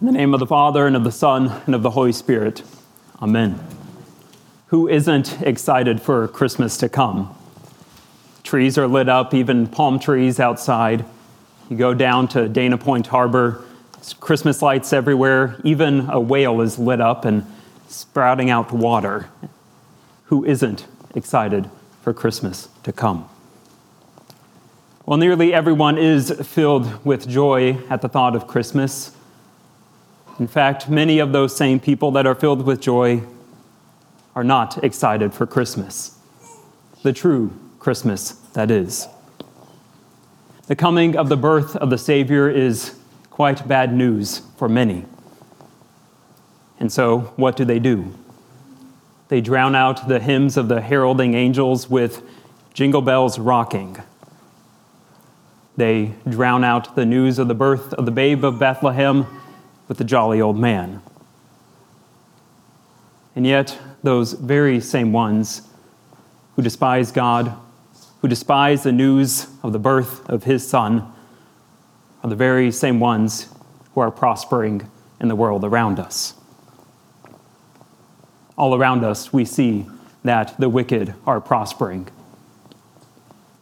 In the name of the Father, and of the Son, and of the Holy Spirit. Amen. Who isn't excited for Christmas to come? Trees are lit up, even palm trees outside. You go down to Dana Point Harbor, Christmas lights everywhere. Even a whale is lit up and sprouting out water. Who isn't excited for Christmas to come? Well, nearly everyone is filled with joy at the thought of Christmas. In fact, many of those same people that are filled with joy are not excited for Christmas. The true Christmas, that is. The coming of the birth of the Savior is quite bad news for many. And so, what do they do? They drown out the hymns of the heralding angels with jingle bells rocking. They drown out the news of the birth of the babe of Bethlehem with the jolly old man. And yet, those very same ones who despise God, who despise the news of the birth of his son, are the very same ones who are prospering in the world around us. All around us, we see that the wicked are prospering.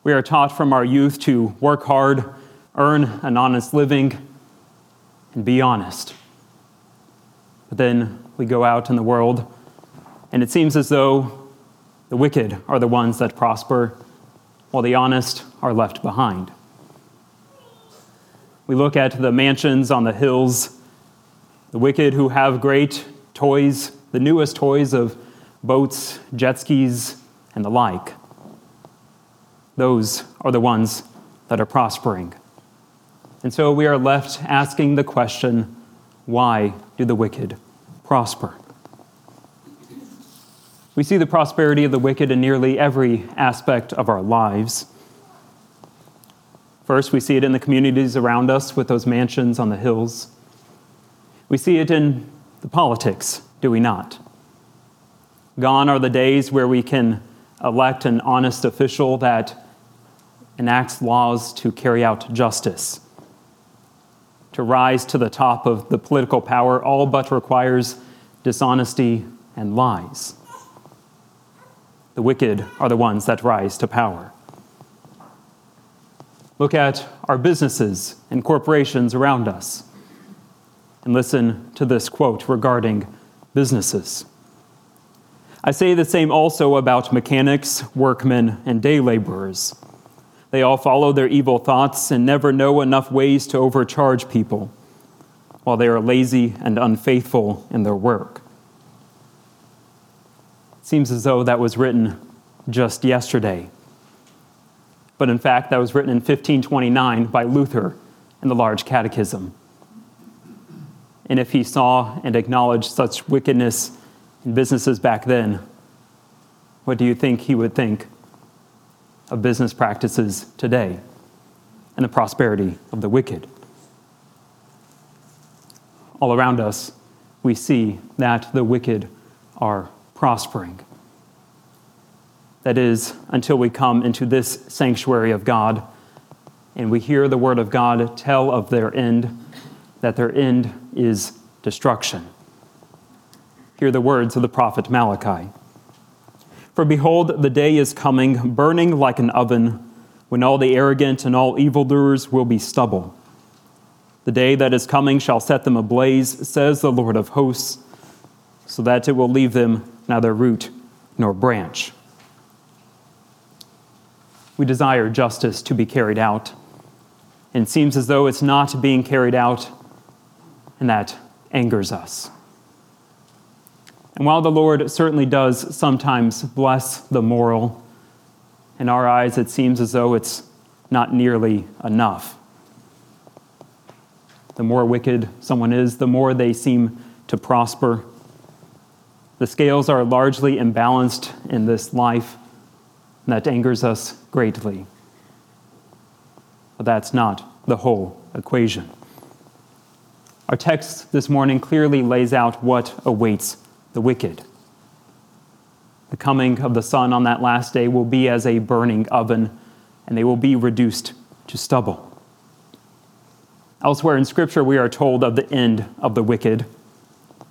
We are taught from our youth to work hard, earn an honest living, and be honest. But then we go out in the world, and it seems as though the wicked are the ones that prosper, while the honest are left behind. We look at the mansions on the hills, the wicked who have great toys, the newest toys of boats, jet skis, and the like. Those are the ones that are prospering. And so we are left asking the question why do the wicked prosper? We see the prosperity of the wicked in nearly every aspect of our lives. First, we see it in the communities around us with those mansions on the hills. We see it in the politics, do we not? Gone are the days where we can elect an honest official that enacts laws to carry out justice to rise to the top of the political power all but requires dishonesty and lies. The wicked are the ones that rise to power. Look at our businesses and corporations around us and listen to this quote regarding businesses. I say the same also about mechanics, workmen, and day laborers. They all follow their evil thoughts and never know enough ways to overcharge people, while they are lazy and unfaithful in their work. It seems as though that was written just yesterday. But in fact, that was written in 1529 by Luther in the Large Catechism. And if he saw and acknowledged such wickedness in businesses back then, what do you think he would think of business practices today and the prosperity of the wicked. All around us, we see that the wicked are prospering. That is, until we come into this sanctuary of God and we hear the word of God tell of their end, that their end is destruction. Hear the words of the prophet Malachi. For behold, the day is coming, burning like an oven, when all the arrogant and all evildoers will be stubble. The day that is coming shall set them ablaze, says the Lord of hosts, so that it will leave them neither root nor branch. We desire justice to be carried out, and it seems as though it's not being carried out, and that angers us. And while the Lord certainly does sometimes bless the moral, in our eyes it seems as though it's not nearly enough. The more wicked someone is, the more they seem to prosper. The scales are largely imbalanced in this life, and that angers us greatly. But that's not the whole equation. Our text this morning clearly lays out what awaits the wicked. The coming of the Son on that last day will be as a burning oven, and they will be reduced to stubble. Elsewhere in Scripture, we are told of the end of the wicked.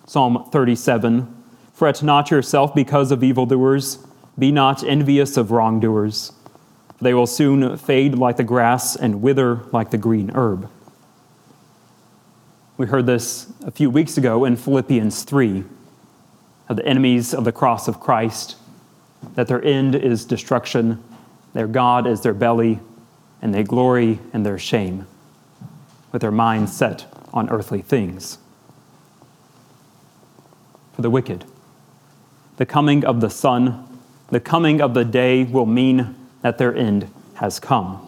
Psalm 37 Fret not yourself because of evildoers, be not envious of wrongdoers. They will soon fade like the grass and wither like the green herb. We heard this a few weeks ago in Philippians 3 of the enemies of the cross of Christ, that their end is destruction, their God is their belly, and they glory in their shame, with their minds set on earthly things. For the wicked, the coming of the sun, the coming of the day will mean that their end has come.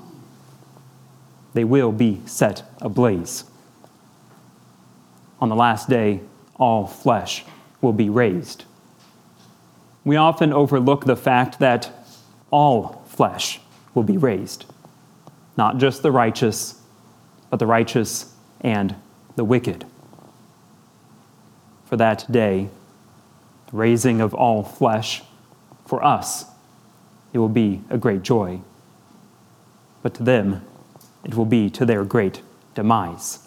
They will be set ablaze. On the last day, all flesh will be raised. We often overlook the fact that all flesh will be raised, not just the righteous, but the righteous and the wicked. For that day, the raising of all flesh, for us, it will be a great joy. But to them, it will be to their great demise.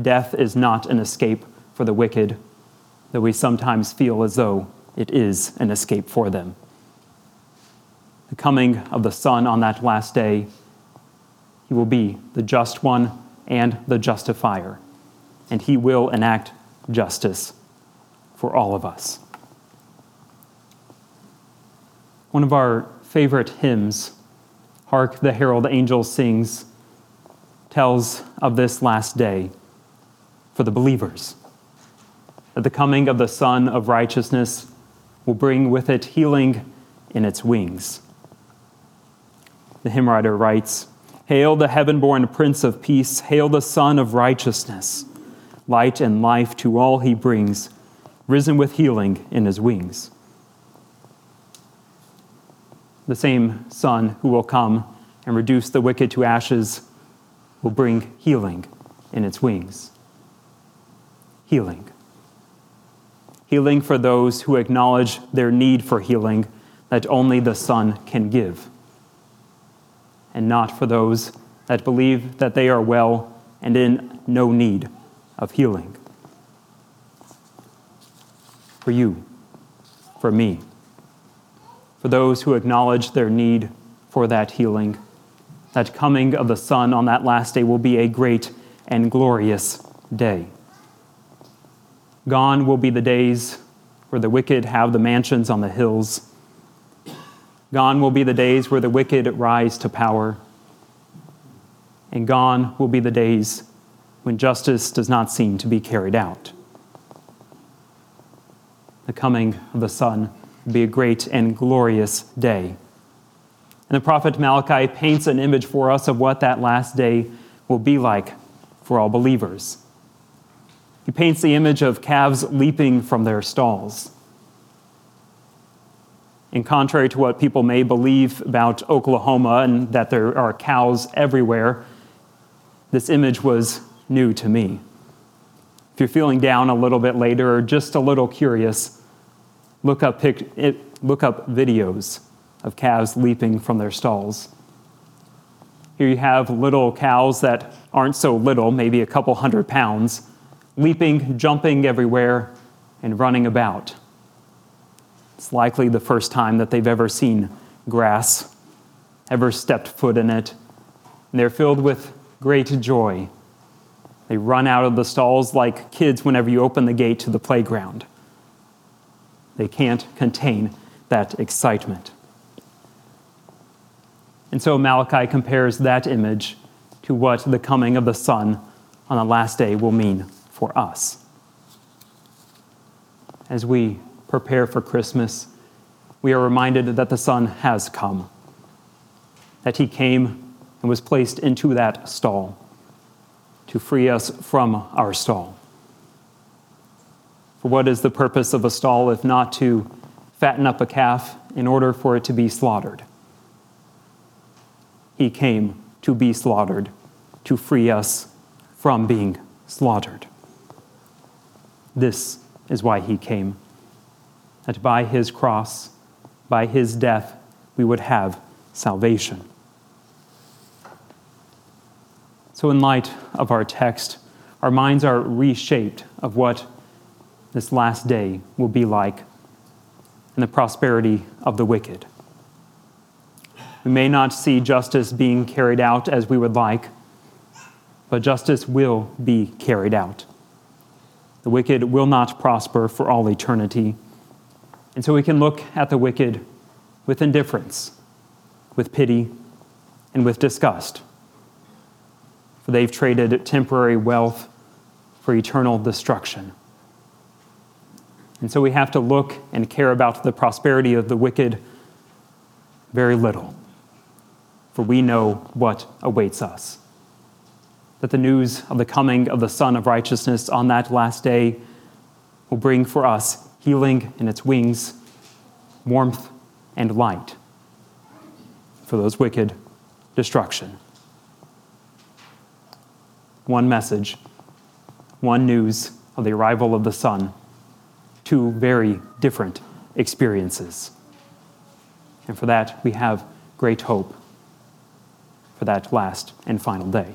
Death is not an escape for the wicked, though we sometimes feel as though it is an escape for them. The coming of the Son on that last day, he will be the just one and the justifier, and he will enact justice for all of us. One of our favorite hymns, Hark the Herald Angels Sings, tells of this last day for the believers. That the coming of the Son of Righteousness will bring with it healing in its wings. The hymn writer writes Hail the heaven born Prince of Peace, hail the Son of Righteousness. Light and life to all he brings, risen with healing in his wings the same Son who will come and reduce the wicked to ashes will bring healing in its wings. Healing. Healing for those who acknowledge their need for healing that only the Son can give, and not for those that believe that they are well and in no need of healing. For you, for me for those who acknowledge their need for that healing. That coming of the Son on that last day will be a great and glorious day. Gone will be the days where the wicked have the mansions on the hills. Gone will be the days where the wicked rise to power. And gone will be the days when justice does not seem to be carried out. The coming of the Son will be a great and glorious day. And the prophet Malachi paints an image for us of what that last day will be like for all believers. He paints the image of calves leaping from their stalls. In contrary to what people may believe about Oklahoma and that there are cows everywhere, this image was new to me. If you're feeling down a little bit later or just a little curious, Look up, pic- look up videos of calves leaping from their stalls. Here you have little cows that aren't so little, maybe a couple hundred pounds, leaping, jumping everywhere, and running about. It's likely the first time that they've ever seen grass, ever stepped foot in it. And they're filled with great joy. They run out of the stalls like kids whenever you open the gate to the playground. They can't contain that excitement. And so Malachi compares that image to what the coming of the Son on the last day will mean for us. As we prepare for Christmas, we are reminded that the Son has come, that He came and was placed into that stall to free us from our stall. For what is the purpose of a stall if not to fatten up a calf in order for it to be slaughtered? He came to be slaughtered, to free us from being slaughtered. This is why he came, that by his cross, by his death, we would have salvation. So, in light of our text, our minds are reshaped of what this last day will be like and the prosperity of the wicked. We may not see justice being carried out as we would like, but justice will be carried out. The wicked will not prosper for all eternity. And so we can look at the wicked with indifference, with pity, and with disgust. For they've traded temporary wealth for eternal destruction. And so we have to look and care about the prosperity of the wicked very little, for we know what awaits us. That the news of the coming of the Son of Righteousness on that last day will bring for us healing in its wings, warmth, and light. For those wicked, destruction. One message, one news of the arrival of the Son two very different experiences. And for that, we have great hope for that last and final day.